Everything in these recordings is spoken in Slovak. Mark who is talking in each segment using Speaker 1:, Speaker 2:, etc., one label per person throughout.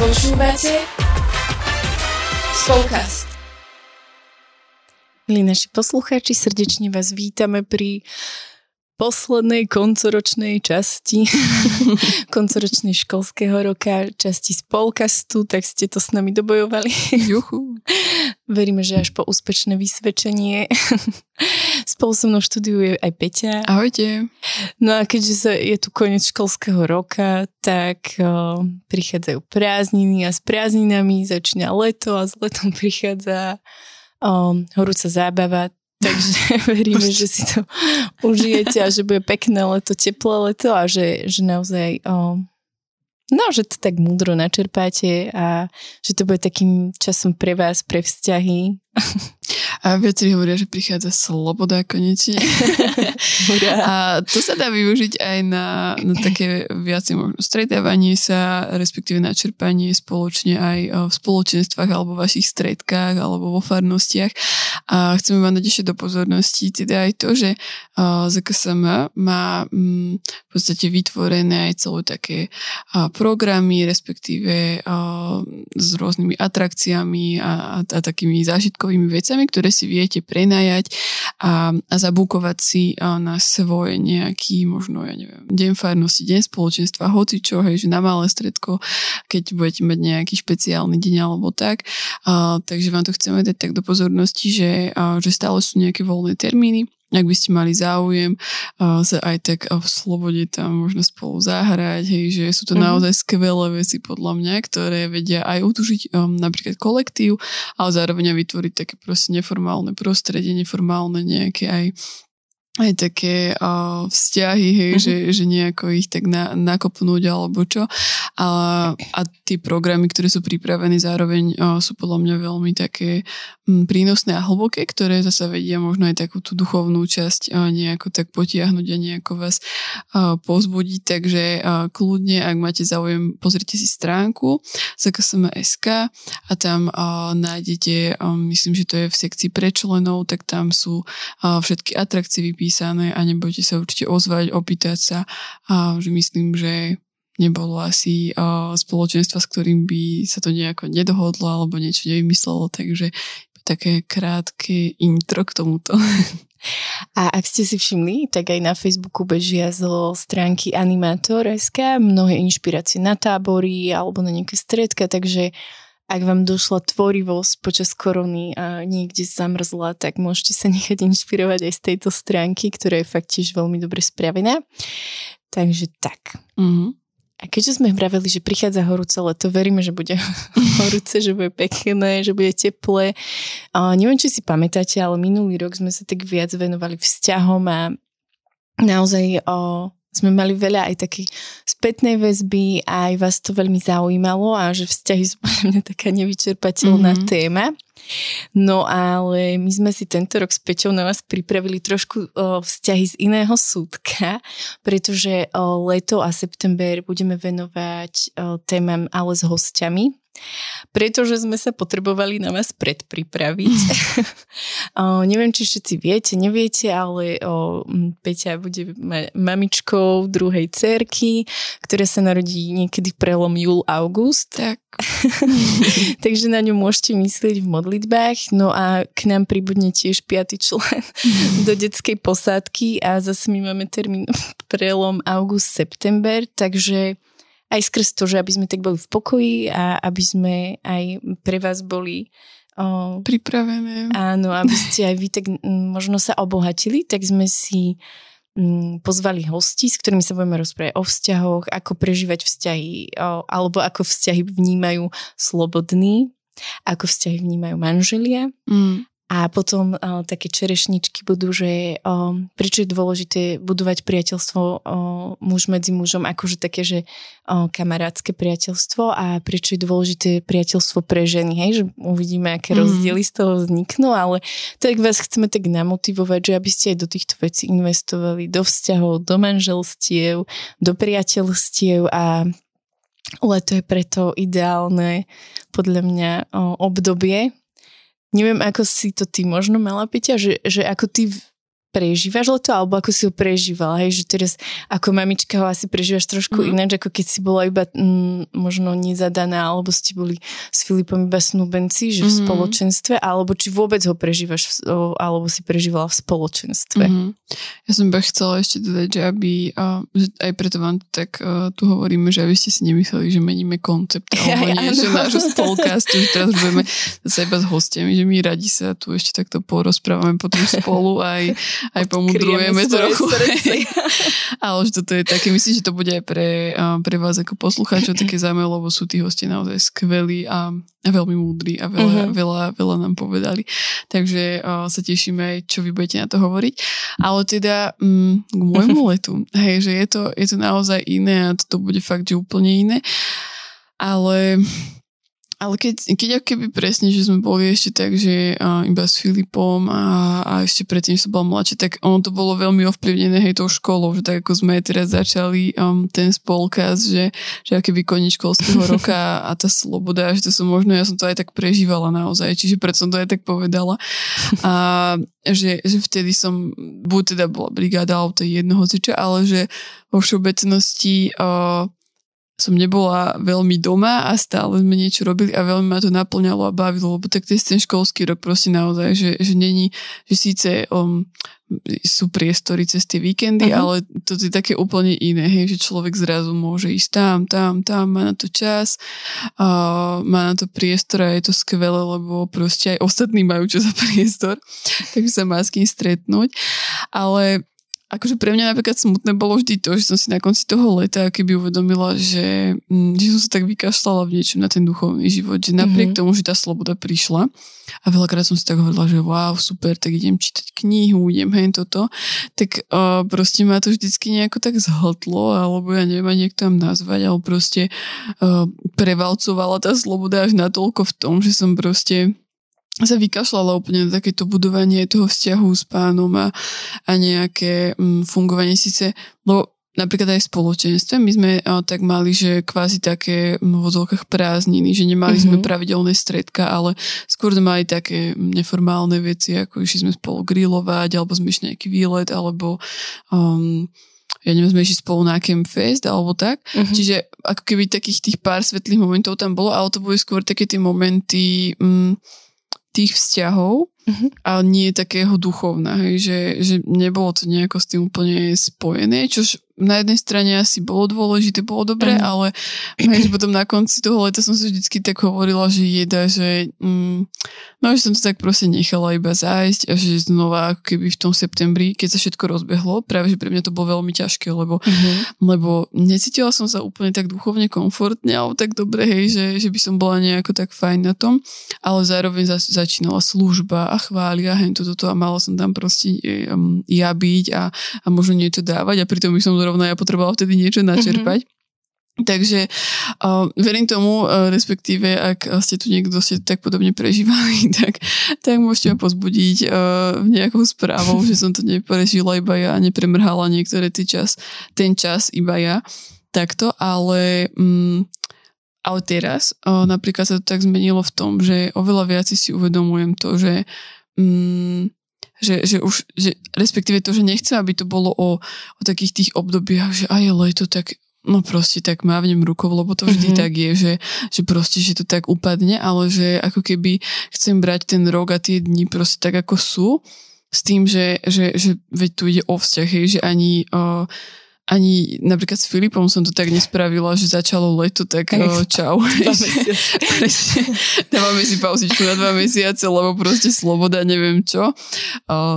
Speaker 1: Počúvate Spolkast.
Speaker 2: Milí naši poslucháči, srdečne vás vítame pri poslednej koncoročnej časti koncoročnej školského roka, časti spolkastu, tak ste to s nami dobojovali.
Speaker 3: Juhu.
Speaker 2: Veríme, že až po úspešné vysvedčenie. Spolu so mnou študuje aj Peťa.
Speaker 3: Ahojte.
Speaker 2: No a keďže je tu koniec školského roka, tak o, prichádzajú prázdniny a s prázdninami začína leto a s letom prichádza o, horúca zábava, Takže veríme, že si to užijete a že bude pekné leto, teplé leto a že, že naozaj o, no, že to tak múdro načerpáte a že to bude takým časom pre vás, pre vzťahy.
Speaker 3: A viacerí hovoria, že prichádza sloboda konečne. a to sa dá využiť aj na, na také viacej možno stretávanie sa, respektíve načerpanie spoločne aj v spoločenstvách alebo vašich stredkách alebo vo farnostiach. A chceme vám dať ešte do pozornosti teda aj to, že ZKSM má mm, v podstate vytvorené aj celé také programy, respektíve s rôznymi atrakciami a, a, a takými zážitkovými vecami, ktoré si viete prenajať a, a zabúkovať si na svoj nejaký, možno, ja neviem, deň farnosti, deň spoločenstva, hoci čo, hej, že na malé stredko, keď budete mať nejaký špeciálny deň alebo tak. A, takže vám to chceme dať tak do pozornosti, že, a, že stále sú nejaké voľné termíny ak by ste mali záujem uh, sa aj tak v slobode tam možno spolu zahrať, hej, že sú to mm-hmm. naozaj skvelé veci podľa mňa, ktoré vedia aj utužiť um, napríklad kolektív, ale zároveň vytvoriť také proste neformálne prostredie, neformálne nejaké aj aj také uh, vzťahy, hej, mm-hmm. že, že nejako ich tak na, nakopnúť alebo čo. A, a tie programy, ktoré sú pripravené zároveň uh, sú podľa mňa veľmi také um, prínosné a hlboké, ktoré zase vedia možno aj takú tú duchovnú časť uh, nejako tak potiahnuť a nejako vás uh, pozbudiť. Takže uh, kľudne, ak máte záujem, pozrite si stránku ZKSM.sk a tam uh, nájdete, um, myslím, že to je v sekcii pre členov, tak tam sú uh, všetky atrakcie vypísané a nebojte sa určite ozvať, opýtať sa a že myslím, že nebolo asi spoločenstva, s ktorým by sa to nejako nedohodlo alebo niečo nevymyslelo, takže také krátke intro k tomuto.
Speaker 2: A ak ste si všimli, tak aj na Facebooku bežia zo stránky Animator.sk mnohé inšpirácie na tábory alebo na nejaké stredka, takže ak vám došla tvorivosť počas korony a niekde zamrzla, tak môžete sa nechať inšpirovať aj z tejto stránky, ktorá je fakt tiež veľmi dobre spravená. Takže tak. Mm-hmm. A keďže sme vraveli, že prichádza horúce leto, veríme, že bude horúce, že bude pekné, že bude teplé. A neviem, či si pamätáte, ale minulý rok sme sa tak viac venovali vzťahom a naozaj o, sme mali veľa aj takej spätnej väzby a aj vás to veľmi zaujímalo a že vzťahy sú pre mňa taká nevyčerpateľná mm-hmm. téma. No ale my sme si tento rok s Peťou na vás pripravili trošku o, vzťahy z iného súdka, pretože o, leto a september budeme venovať o, témam ale s hostiami. Pretože sme sa potrebovali na vás predpripraviť. o, neviem, či všetci viete, neviete, ale o, Peťa bude ma- mamičkou druhej cerky, ktorá sa narodí niekedy prelom júl-august.
Speaker 3: Tak.
Speaker 2: Takže na ňu môžete myslieť v modlitbách. No a k nám pribudne tiež piaty člen do detskej posádky a zase my máme termín prelom august-september, takže aj skrz to, že aby sme tak boli v pokoji a aby sme aj pre vás boli
Speaker 3: o, pripravené.
Speaker 2: Áno, aby ste aj vy tak možno sa obohatili, tak sme si pozvali hosti, s ktorými sa budeme rozprávať o vzťahoch, ako prežívať vzťahy, alebo ako vzťahy vnímajú slobodní, ako vzťahy vnímajú manželia. Mm. A potom uh, také čerešničky budú, že uh, prečo je dôležité budovať priateľstvo uh, muž medzi mužom, akože také, že uh, kamarátske priateľstvo a prečo je dôležité priateľstvo pre ženy, hej, že uvidíme, aké mm. rozdiely z toho vzniknú, ale tak vás chceme tak namotivovať, že aby ste aj do týchto vecí investovali, do vzťahov, do manželstiev, do priateľstiev a leto je preto ideálne podľa mňa obdobie, Neviem, ako si to ty možno mala, Peťa, že, že ako ty prežívaš leto, alebo ako si ho prežívala, hej, že teraz ako mamička ho asi prežívaš trošku mm. ináč, ako keď si bola iba mm, možno nezadaná, alebo ste boli s Filipom iba snúbenci, že v mm. spoločenstve, alebo či vôbec ho prežívaš, alebo si prežívala v spoločenstve. Mm.
Speaker 3: Ja som iba chcela ešte dodať, že aby, uh, že aj preto vám tak uh, tu hovoríme, že aby ste si nemysleli, že meníme koncept, alebo ja, niečo nášho spolkastu, že teraz budeme zase iba s hostiami, že my radi sa tu ešte takto porozprávame potom spolu aj aj pomudrujeme trochu. Ale že toto je také, myslím, že to bude aj pre, pre vás ako poslucháčov také zaujímavé, lebo sú tí hostia naozaj skvelí a, veľmi múdri a veľa, uh-huh. veľa, veľa nám povedali. Takže uh, sa tešíme čo vy budete na to hovoriť. Ale teda um, k môjmu letu, hej, že je to, je to naozaj iné a toto bude fakt, že úplne iné. Ale ale keď, keď keby presne, že sme boli ešte tak, že uh, iba s Filipom a, a ešte predtým som bola mladšia, tak ono to bolo veľmi ovplyvnené hej tou školou, že tak ako sme teraz začali um, ten spolkaz, že, že keby koniec školského roka a tá sloboda, že to som možno, ja som to aj tak prežívala naozaj, čiže preto som to aj tak povedala. A že, že vtedy som, buď teda bola brigáda, alebo to je jedno hocičo, ale že vo všeobecnosti uh, som nebola veľmi doma a stále sme niečo robili a veľmi ma to naplňalo a bavilo, lebo tak ten školský rok proste naozaj, že, že není, že síce um, sú priestory cez tie víkendy, uh-huh. ale to je také úplne iné, hej, že človek zrazu môže ísť tam, tam, tam, má na to čas, uh, má na to priestor a je to skvelé, lebo proste aj ostatní majú čo za priestor, takže sa má s kým stretnúť. Ale akože pre mňa napríklad smutné bolo vždy to, že som si na konci toho leta keby uvedomila, že, mm, že som sa tak vykašľala v niečom na ten duchovný život, že napriek mm-hmm. tomu, že tá sloboda prišla a veľakrát som si tak hovorila, že wow, super, tak idem čítať knihu, idem hen toto, tak uh, proste ma to vždycky nejako tak zhltlo, alebo ja neviem, nejak to tam nazvať, ale proste uh, prevalcovala tá sloboda až natoľko v tom, že som proste sa vykašľala úplne na takéto budovanie toho vzťahu s pánom a, a nejaké mm, fungovanie síce, lebo napríklad aj v spoločenstve, my sme a, tak mali, že kvázi také v vozovkách prázdniny, že nemali mm-hmm. sme mhm. pravidelné stredka, ale skôr sme mali také neformálne veci, ako išli sme spolu grilovať, alebo sme išli nejaký výlet, alebo um, ja neviem, sme išli spolu na Campfest alebo tak. Uh-huh. Čiže ako keby takých tých pár svetlých momentov tam bolo, ale to boli skôr také tie momenty, um, tých vzťahov, uh-huh. a nie takého duchovná, hej, že, že nebolo to nejako s tým úplne spojené, čož na jednej strane asi bolo dôležité, bolo dobré, uh-huh. ale hej, potom na konci toho leta som si vždycky tak hovorila, že jeda, že mm, no, že som to tak proste nechala iba zájsť a že znova ako keby v tom septembri, keď sa všetko rozbehlo, práve že pre mňa to bolo veľmi ťažké, lebo, uh-huh. lebo necítila som sa úplne tak duchovne komfortne alebo tak dobre, hej, že, že by som bola nejako tak fajn na tom, ale zároveň za, začínala služba a chvália, hen toto to a mala som tam proste um, ja byť a, a možno niečo dávať a pritom by som zrovna ja potrebovala vtedy niečo načerpať. Mm-hmm. Takže uh, verím tomu, uh, respektíve ak ste tu niekto ste tak podobne prežívali, tak, tak môžete ma pozbudiť uh, nejakou správou, že som to neprežila iba ja nepremrhala niektoré ty čas, ten čas iba ja. Takto, ale um, ale teraz uh, napríklad sa to tak zmenilo v tom, že oveľa viac si uvedomujem to, že um, že, že už, že respektíve to, že nechcem, aby to bolo o, o takých tých obdobiach, že aj je leto, tak no proste tak mávnem rukou, lebo to vždy mm-hmm. tak je, že, že proste, že to tak upadne, ale že ako keby chcem brať ten rok a tie dni proste tak, ako sú, s tým, že, že, že veď tu ide o vzťah, hej, že ani uh, ani napríklad s Filipom som to tak nespravila, že začalo leto, tak Ech, čau. Dávame si pauzičku na dva mesiace, lebo proste sloboda, neviem čo.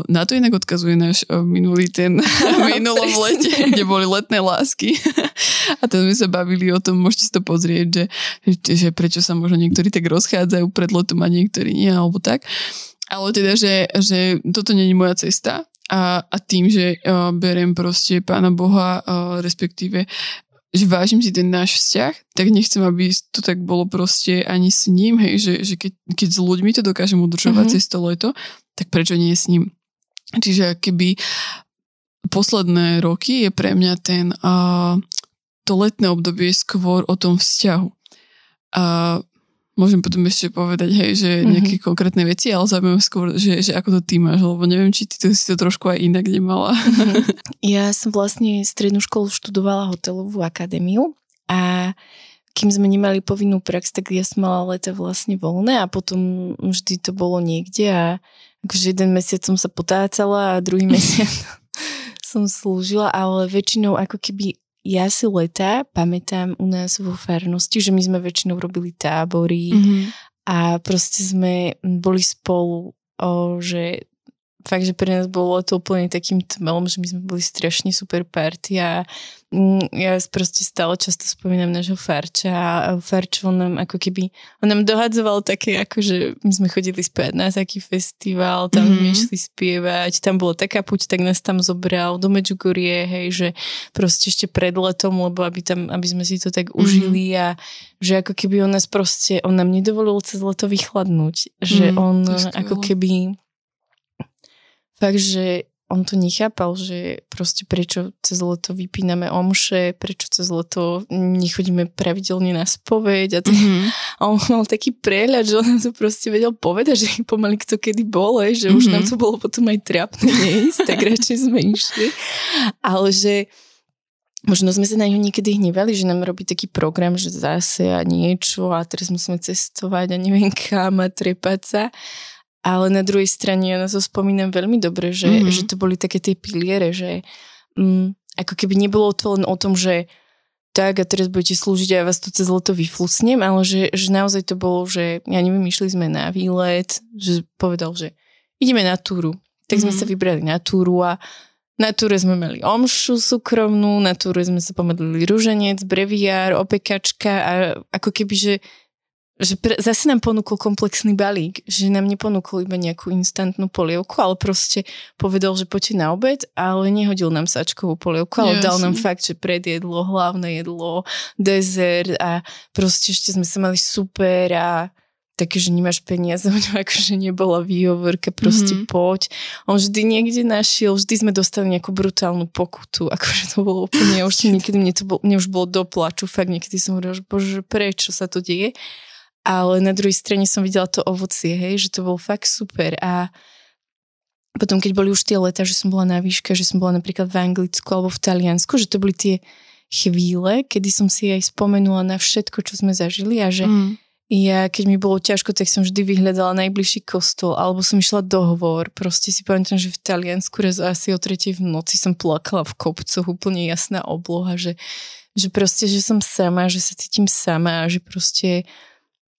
Speaker 3: Na to inak odkazuje náš minulý ten minulom lete, kde boli letné lásky. A tam sme sa bavili o tom, môžete si to pozrieť, že, že prečo sa možno niektorí tak rozchádzajú pred letom a niektorí nie, alebo tak. Ale teda, že, že toto není moja cesta a, a tým, že uh, beriem proste Pána Boha, uh, respektíve že vážim si ten náš vzťah, tak nechcem, aby to tak bolo proste ani s ním, hej, že, že keď, keď s ľuďmi to dokážem udržovať mm-hmm. cez to leto, tak prečo nie s ním? Čiže keby posledné roky je pre mňa ten uh, to letné obdobie skôr o tom vzťahu. A Môžem potom ešte povedať, hej, že mhm. nejaké mm-hmm. konkrétne veci, ale zaujímavé skôr, že, že ako to ty máš, lebo neviem, či ty to si to trošku aj inak nemala. Mm-hmm.
Speaker 2: Ja som vlastne strednú školu študovala hotelovú akadémiu a kým sme nemali povinnú prax, tak ja som mala leta vlastne voľné a potom vždy to bolo niekde a akože jeden mesiac som sa potácala a druhý mesiac som slúžila, ale väčšinou ako keby ja si leta pamätám u nás vo farnosti, že my sme väčšinou robili tábory mm-hmm. a proste sme boli spolu, o, že fakt, že pre nás bolo to úplne takým tmelom, že my sme boli strašne super party a mm, ja proste stále často spomínam nášho Farča a Farč on nám ako keby, on nám dohadzoval také ako, že my sme chodili spievať na taký festival, tam mm-hmm. išli spievať, tam bolo taká puť, tak nás tam zobral do Medjugorje, hej, že proste ešte pred letom, lebo aby tam, aby sme si to tak mm-hmm. užili a že ako keby on nás proste, on nám nedovolil cez leto vychladnúť, že mm, on ako keby fakt, že on to nechápal, že proste prečo cez leto vypíname omše, prečo cez leto nechodíme pravidelne na spoveď a, t- mm-hmm. a on mal taký prehľad, že on nám to proste vedel povedať, že pomaly kto kedy bol, že mm-hmm. už nám mhm. to bolo potom aj trápne neísť, tak radšej sme išli. Ale že Možno sme sa na ňu niekedy hnevali, že nám robí taký program, že zase a niečo a teraz musíme cestovať a neviem kam a trepať sa. Ale na druhej strane ja na to spomínam veľmi dobre, že, mm-hmm. že to boli také tie piliere, že mm, ako keby nebolo to len o tom, že tak a teraz budete slúžiť a ja vás tu cez leto vyflusnem, ale že, že naozaj to bolo, že ja neviem, išli sme na výlet, že povedal, že ideme na túru. Tak mm-hmm. sme mhm. sa vybrali na túru a na túre sme mali omšu súkromnú, na túre sme sa pomodlili rúženec, breviár, opekačka a ako keby, že že pre, zase nám ponúkol komplexný balík, že nám neponúkol iba nejakú instantnú polievku, ale proste povedal, že poďte na obed, ale nehodil nám sačkovú polievku, ale yes. dal nám fakt, že predjedlo, hlavné jedlo, dezert a proste ešte sme sa mali super a také, že nemáš peniaze, o ňom akože nebola výhovorka, proste mm-hmm. poď. On vždy niekde našiel, vždy sme dostali nejakú brutálnu pokutu, akože to bolo úplne, už niekedy mne to bol, mne už bolo do plaču, fakt niekedy som hovorila, že bože, prečo sa to deje ale na druhej strane som videla to ovocie, hej, že to bolo fakt super a potom, keď boli už tie leta, že som bola na výške, že som bola napríklad v Anglicku alebo v Taliansku, že to boli tie chvíle, kedy som si aj spomenula na všetko, čo sme zažili a že mm. ja, keď mi bolo ťažko, tak som vždy vyhľadala najbližší kostol alebo som išla dohovor. Proste si pamätám, že v Taliansku raz asi o tretej v noci som plakala v kopcoch, úplne jasná obloha, že, že proste, že som sama, že sa cítim sama a že proste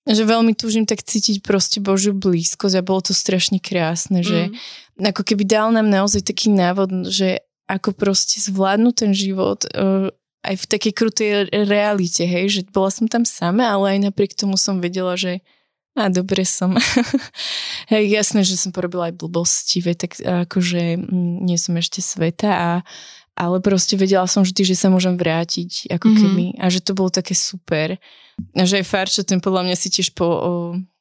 Speaker 2: že veľmi túžim tak cítiť proste Božiu blízkosť a bolo to strašne krásne, že mm. ako keby dal nám naozaj taký návod, že ako proste zvládnuť ten život uh, aj v takej krutej realite, hej, že bola som tam sama, ale aj napriek tomu som vedela, že a dobre som. hej, jasné, že som porobila aj blbosti, tak akože mm, nie som ešte sveta a ale proste vedela som vždy, že sa môžem vrátiť, ako mm-hmm. keby. A že to bolo také super. A že aj Farčo, ten podľa mňa si tiež po... O,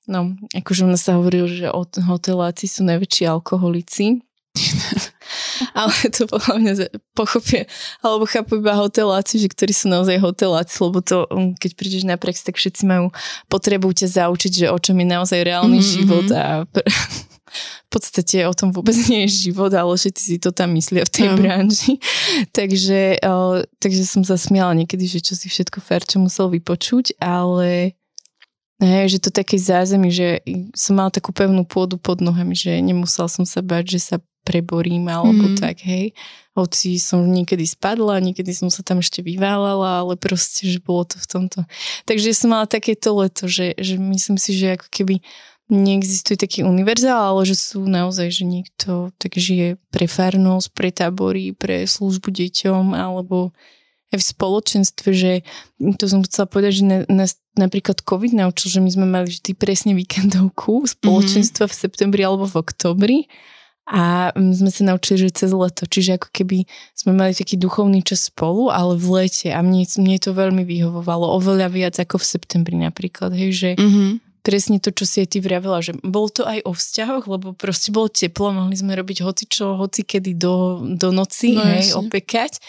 Speaker 2: no, akože on sa hovoril, že od hoteláci sú najväčší alkoholici. ale to podľa mňa pochopie, alebo chápu iba hoteláci, že ktorí sú naozaj hoteláci, lebo to, um, keď prídeš na prax, tak všetci majú potrebu ťa zaučiť, že o čom je naozaj reálny mm-hmm. život a v podstate o tom vôbec nie je život, ale ty si to tam myslia v tej mm. branži. takže, uh, takže som sa smiala niekedy, že čo si všetko Ferčo musel vypočuť, ale Hej, že to také zázemí, že som mala takú pevnú pôdu pod nohami, že nemusela som sa bať, že sa preborím alebo mm. tak, hej. Hoci som niekedy spadla, niekedy som sa tam ešte vyválala, ale proste, že bolo to v tomto. Takže som mala takéto leto, že, že myslím si, že ako keby neexistuje taký univerzál, ale že sú naozaj, že niekto tak žije pre farnosť, pre tábory, pre službu deťom, alebo aj v spoločenstve, že to som chcela povedať, že nás napríklad COVID naučil, že my sme mali vždy presne víkendovku spoločenstva mm-hmm. v septembri alebo v oktobri. A sme sa naučili, že cez leto, čiže ako keby sme mali taký duchovný čas spolu, ale v lete. A mne, mne to veľmi vyhovovalo, oveľa viac ako v septembri napríklad, hej, že mm-hmm presne to, čo si aj ty vravela, že bolo to aj o vzťahoch, lebo proste bolo teplo, mohli sme robiť hoci čo, hoci kedy do, do noci, no, hej, opekať.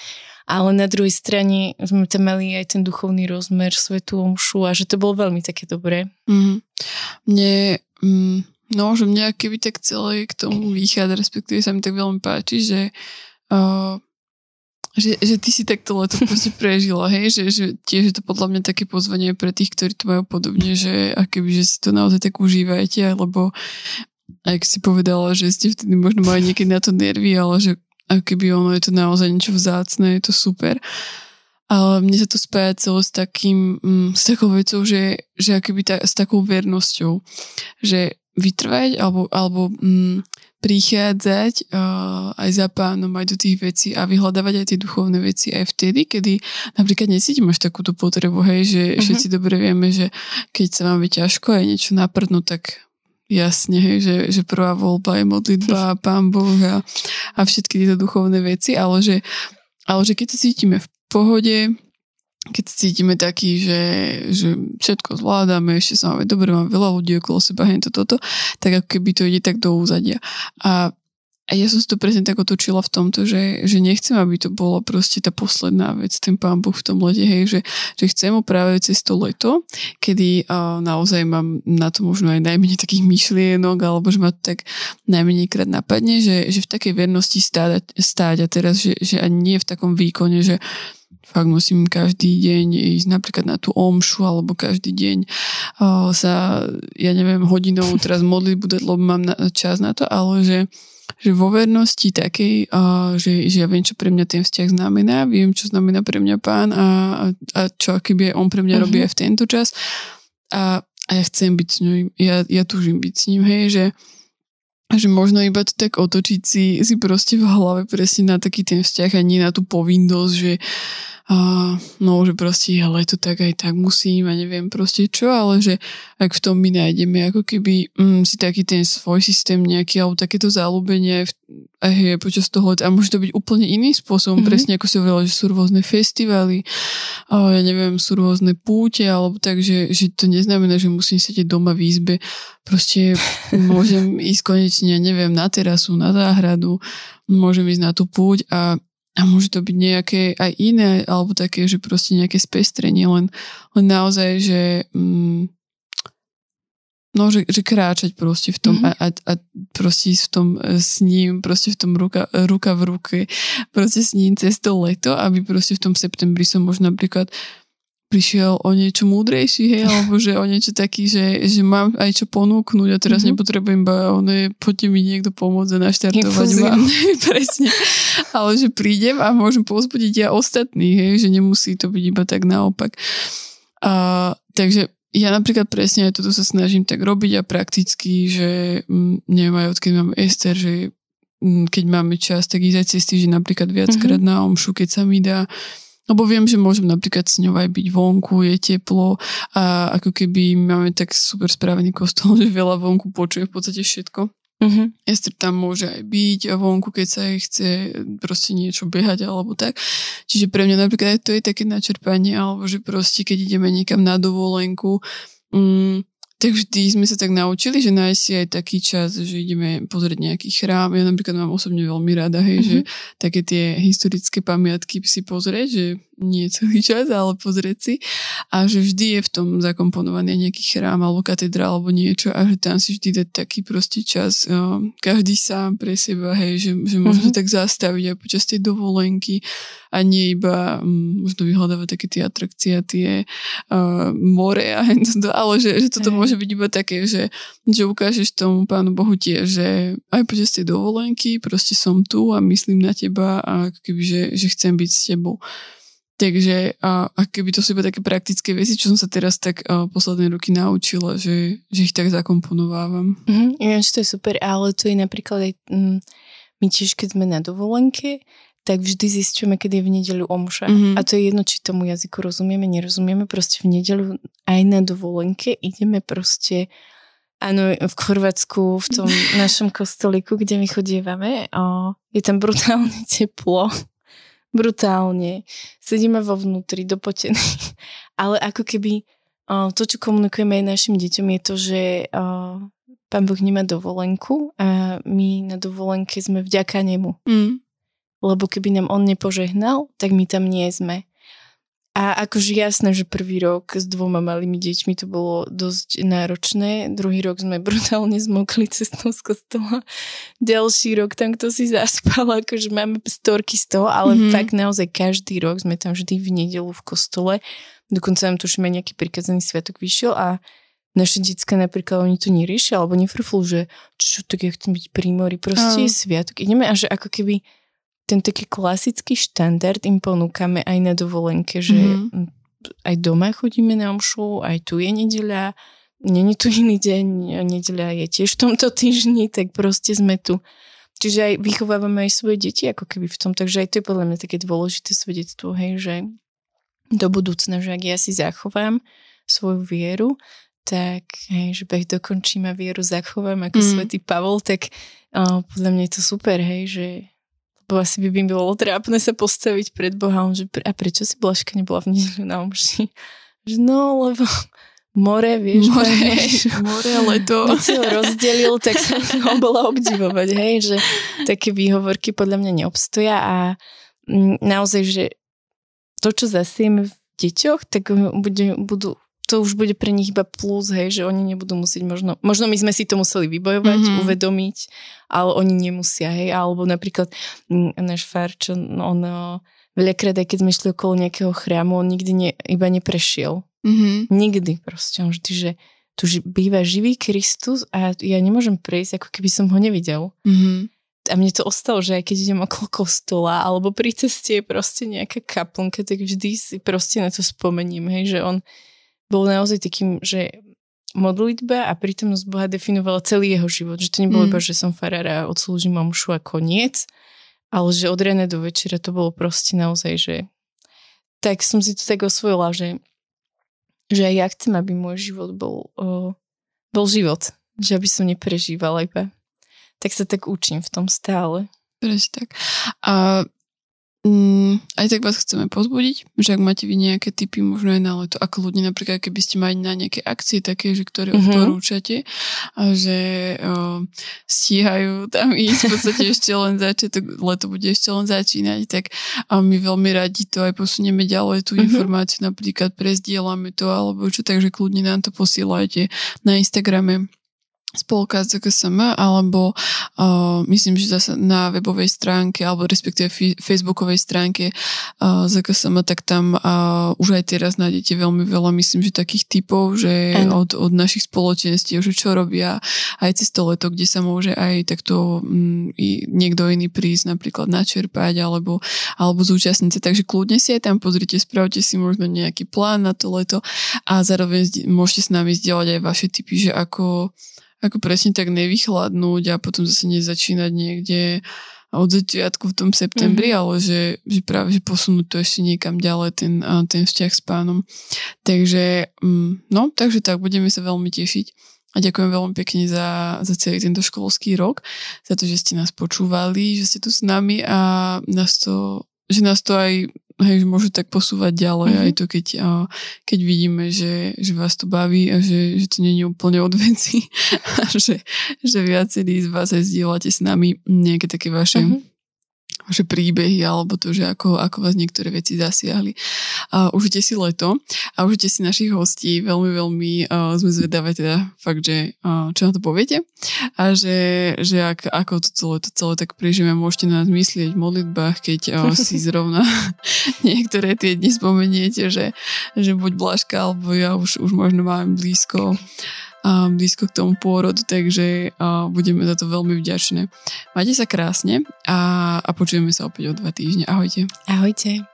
Speaker 2: ale na druhej strane sme tam mali aj ten duchovný rozmer, svetu omšu a že to bolo veľmi také dobré.
Speaker 3: Mm. Mne, mm, no, že mňa keby tak celé k tomu vychádza, respektíve sa mi tak veľmi páči, že uh, že, že ty si takto leto proste prežila, hej, že, že tiež je to podľa mňa také pozvanie pre tých, ktorí to majú podobne, že akoby, že si to naozaj tak užívajte, lebo ak si povedala, že ste vtedy možno mali niekedy na to nervy, ale že keby ono je to naozaj niečo vzácne, je to super. Ale mne sa to spája celé s takým, mm, s takou vecou, že, že akoby ta, s takou vernosťou, že vytrvať alebo, alebo mm, prichádzať uh, aj za pánom aj do tých vecí a vyhľadávať aj tie duchovné veci aj vtedy, kedy napríklad necítim až takúto potrebu, hej, že uh-huh. všetci dobre vieme, že keď sa máme ťažko aj niečo naprdnúť, tak jasne, hej, že, že prvá voľba je modlitba, pán Boh a, a všetky tieto duchovné veci, ale že, ale že keď sa cítime v pohode, keď cítime taký, že, že všetko zvládame, ešte sa máme dobre, máme veľa ľudí okolo seba, hento toto, tak ako keby to ide tak do úzadia. A, a ja som si to presne tak otočila v tomto, že, že nechcem, aby to bola proste tá posledná vec, ten pán Boh v tom lete, hej, že, že chcem mu práve cez to leto, kedy uh, naozaj mám na to možno aj najmenej takých myšlienok, alebo že ma to tak najmenej krát napadne, že, že v takej vernosti stáť, stáť a teraz, že, že ani nie v takom výkone, že fakt musím každý deň ísť napríklad na tú omšu alebo každý deň uh, sa, ja neviem, hodinou teraz modliť bude, lebo mám na, čas na to, ale že, že vo vernosti takej, uh, že, že ja viem, čo pre mňa ten vzťah znamená, viem, čo znamená pre mňa pán a, a, a čo keby on pre mňa uh-huh. robí aj v tento čas a, a ja chcem byť s ňou, ja, ja túžim byť s ním, hej, že že možno iba to tak otočiť si, si proste v hlave presne na taký ten vzťah a nie na tú povinnosť, že a, no, že proste ale to tak aj tak musím a neviem proste čo, ale že ak v tom my nájdeme ako keby mm, si taký ten svoj systém nejaký alebo takéto zalúbenie v, aj počas toho a môže to byť úplne iným spôsobom, mm-hmm. presne ako si hovorila, že sú rôzne festivaly, a ja neviem, sú rôzne púte alebo tak, že, že to neznamená, že musím sedieť doma v izbe, proste môžem ísť konečne, neviem, na terasu, na záhradu, môžem ísť na tú púť a a môže to byť nejaké aj iné, alebo také, že proste nejaké spestrenie, len, len naozaj, že mm, no, že, že kráčať proste v tom mm-hmm. a, a, proste v tom e, s ním, proste v tom ruka, ruka v ruke, proste s ním cez to leto, aby proste v tom septembri som možno napríklad prišiel o niečo múdrejší, hej, alebo že o niečo taký, že, že mám aj čo ponúknuť a teraz mm-hmm. nepotrebujem iba one, poďte mi niekto pomôcť a naštartovať ma. Presne. Ale že prídem a môžem pozbudiť ja ostatní, hej, že nemusí to byť iba tak naopak. A, takže ja napríklad presne aj toto sa snažím tak robiť a prakticky, že mm, neviem aj odkedy mám Ester, že mm, keď máme čas, tak ísť aj cez týždeň napríklad viackrát mm-hmm. na omšu, keď sa mi dá lebo viem, že môžem napríklad s ňou aj byť vonku, je teplo a ako keby máme tak super spravený kostol, že veľa vonku počuje v podstate všetko. Uh-huh. Ester tam môže aj byť a vonku, keď sa jej chce proste niečo behať alebo tak. Čiže pre mňa napríklad aj to je také načerpanie, alebo že proste keď ideme niekam na dovolenku, um, tak vždy sme sa tak naučili, že nájsť si aj taký čas, že ideme pozrieť nejaký chrám. Ja napríklad mám osobne veľmi rada, hej, mm-hmm. že také tie historické pamiatky si pozrieť, že nie celý čas, ale pozrieť si. A že vždy je v tom zakomponovaný nejaký chrám alebo katedra alebo niečo a že tam si vždy dať taký proste čas každý sám pre seba, hej, že, že môže mm-hmm. tak zastaviť aj počas tej dovolenky a nie iba um, možno vyhľadávať také tie atrakcie a tie uh, more a to, ale že, že toto môže byť iba také, že, že ukážeš tomu pánu Bohu tie, že aj počas tej dovolenky proste som tu a myslím na teba a keby, že, že chcem byť s tebou. Takže a, a keby to sú iba také praktické veci, čo som sa teraz tak a, posledné roky naučila, že, že ich tak zakomponovávam.
Speaker 2: Mm-hmm, ja, to je super, ale to je napríklad aj mm, my tiež, keď sme na dovolenke, tak vždy zistíme, kedy je v nedeľu omša. Mm-hmm. A to je jedno, či tomu jazyku rozumieme, nerozumieme. Proste v nedeľu aj na dovolenke ideme proste Áno, v Chorvátsku, v tom našom kostolíku, kde my chodievame, o, je tam brutálne teplo brutálne. Sedíme vo vnútri, dopotení. Ale ako keby to, čo komunikujeme aj našim deťom, je to, že pán Boh nemá dovolenku a my na dovolenke sme vďaka nemu. Mm. Lebo keby nám on nepožehnal, tak my tam nie sme. A akože jasné, že prvý rok s dvoma malými deťmi to bolo dosť náročné. Druhý rok sme brutálne zmokli cestou z kostola. Ďalší rok tam kto si zaspal, akože máme storky z toho, ale mm-hmm. fakt naozaj každý rok sme tam vždy v nedelu v kostole. Dokonca nám tušíme nejaký prikazaný sviatok vyšiel a naše detská napríklad oni to neriešia alebo nefrflú, že čo tak ja chcem byť pri mori, proste je sviatok. Ideme a že ako keby ten taký klasický štandard im ponúkame aj na dovolenke, že mm-hmm. aj doma chodíme na omšu, aj tu je nedeľa, není tu iný deň, nedeľa je tiež v tomto týždni, tak proste sme tu. Čiže aj vychovávame aj svoje deti ako keby v tom, takže aj to je podľa mňa také dôležité svedectvo, hej, že do budúcna, že ak ja si zachovám svoju vieru, tak hej, že beh dokončím a vieru zachovám ako mm. svätý Pavol, tak oh, podľa mňa je to super, hej, že lebo asi by mi bolo trápne sa postaviť pred Boha. On, že, a prečo si Blažka nebola v nedeľu na omši? Že no, lebo more, vieš.
Speaker 3: More, vieš, more leto.
Speaker 2: Keď si ho rozdelil, tak som ho bola obdivovať, hej, že také výhovorky podľa mňa neobstoja a mm, naozaj, že to, čo zasieme v deťoch, tak bude, budú to už bude pre nich iba plus, hej, že oni nebudú musieť možno, možno my sme si to museli vybojovať, mm-hmm. uvedomiť, ale oni nemusia, hej, alebo napríklad náš far, čo on veľakrát, aj keď sme šli okolo nejakého chrámu, on nikdy ne, iba neprešiel. Mm-hmm. Nikdy proste, on vždy, že tu býva živý Kristus a ja nemôžem prejsť, ako keby som ho nevidel. Mm-hmm. A mne to ostalo, že aj keď idem okolo kostola alebo pri ceste je proste nejaká kaplnka, tak vždy si proste na to spomením, hej, že on bol naozaj takým, že modlitba a prítomnosť Boha definovala celý jeho život. Že to nebolo mm. iba, že som farára a odslúžim omšu a koniec, ale že od rána do večera to bolo proste naozaj, že tak som si to tak osvojila, že, že aj ja chcem, aby môj život bol, o, bol život. Že aby som neprežívala iba. Tak sa tak učím v tom stále.
Speaker 3: Presne tak. A Mm, aj tak vás chceme pozbudiť, že ak máte vy nejaké typy, možno aj na leto, ako ľudí napríklad, keby ste mali na nejaké akcie také, že ktoré mm-hmm. odporúčate a že o, stíhajú tam ísť, v podstate ešte len začiatok, leto bude ešte len začínať, tak a my veľmi radi to aj posunieme ďalej tú mm-hmm. informáciu, napríklad prezdielame to alebo čo, takže kľudne nám to posielajte na Instagrame spolka ZKSM, alebo uh, myslím, že zase na webovej stránke, alebo respektíve f- facebookovej stránke uh, ZKSM, tak tam uh, už aj teraz nájdete veľmi veľa, myslím, že takých typov, že od, od našich spoločenstiev, že čo robia aj cez to leto, kde sa môže aj takto um, i niekto iný prísť napríklad načerpať, alebo, alebo zúčastniť sa. Takže kľudne si aj tam pozrite, spravte si možno nejaký plán na to leto a zároveň môžete s nami zdieľať aj vaše typy, že ako ako presne tak nevychladnúť a potom zase nezačínať niekde od začiatku v tom septembri, mm-hmm. ale že, že práve že posunúť to ešte niekam ďalej, ten, ten vzťah s pánom. Takže, mm, no, takže tak, budeme sa veľmi tešiť. A ďakujem veľmi pekne za, za celý tento školský rok, za to, že ste nás počúvali, že ste tu s nami a nás to, že nás to aj hej, môže tak posúvať ďalej mm-hmm. aj to, keď, keď vidíme, že, že vás to baví a že, že to nie je úplne od veci a že, že viacerí z vás aj zdieľate s nami nejaké také vaše mm-hmm vaše príbehy alebo to, že ako, ako vás niektoré veci zasiahli. Uh, užite si leto a užite si našich hostí. Veľmi, veľmi uh, sme zvedavé teda fakt, že uh, čo na to poviete a že, že ak, ako to celé, to celé tak prežijeme, môžete na nás myslieť v modlitbách, keď uh, si zrovna niektoré tie dni spomeniete, že, že buď Blažka alebo ja už, už možno máme blízko a blízko k tomu pôrodu, takže budeme za to veľmi vďačné. Majte sa krásne a, a počujeme sa opäť o dva týždne. Ahojte.
Speaker 2: Ahojte.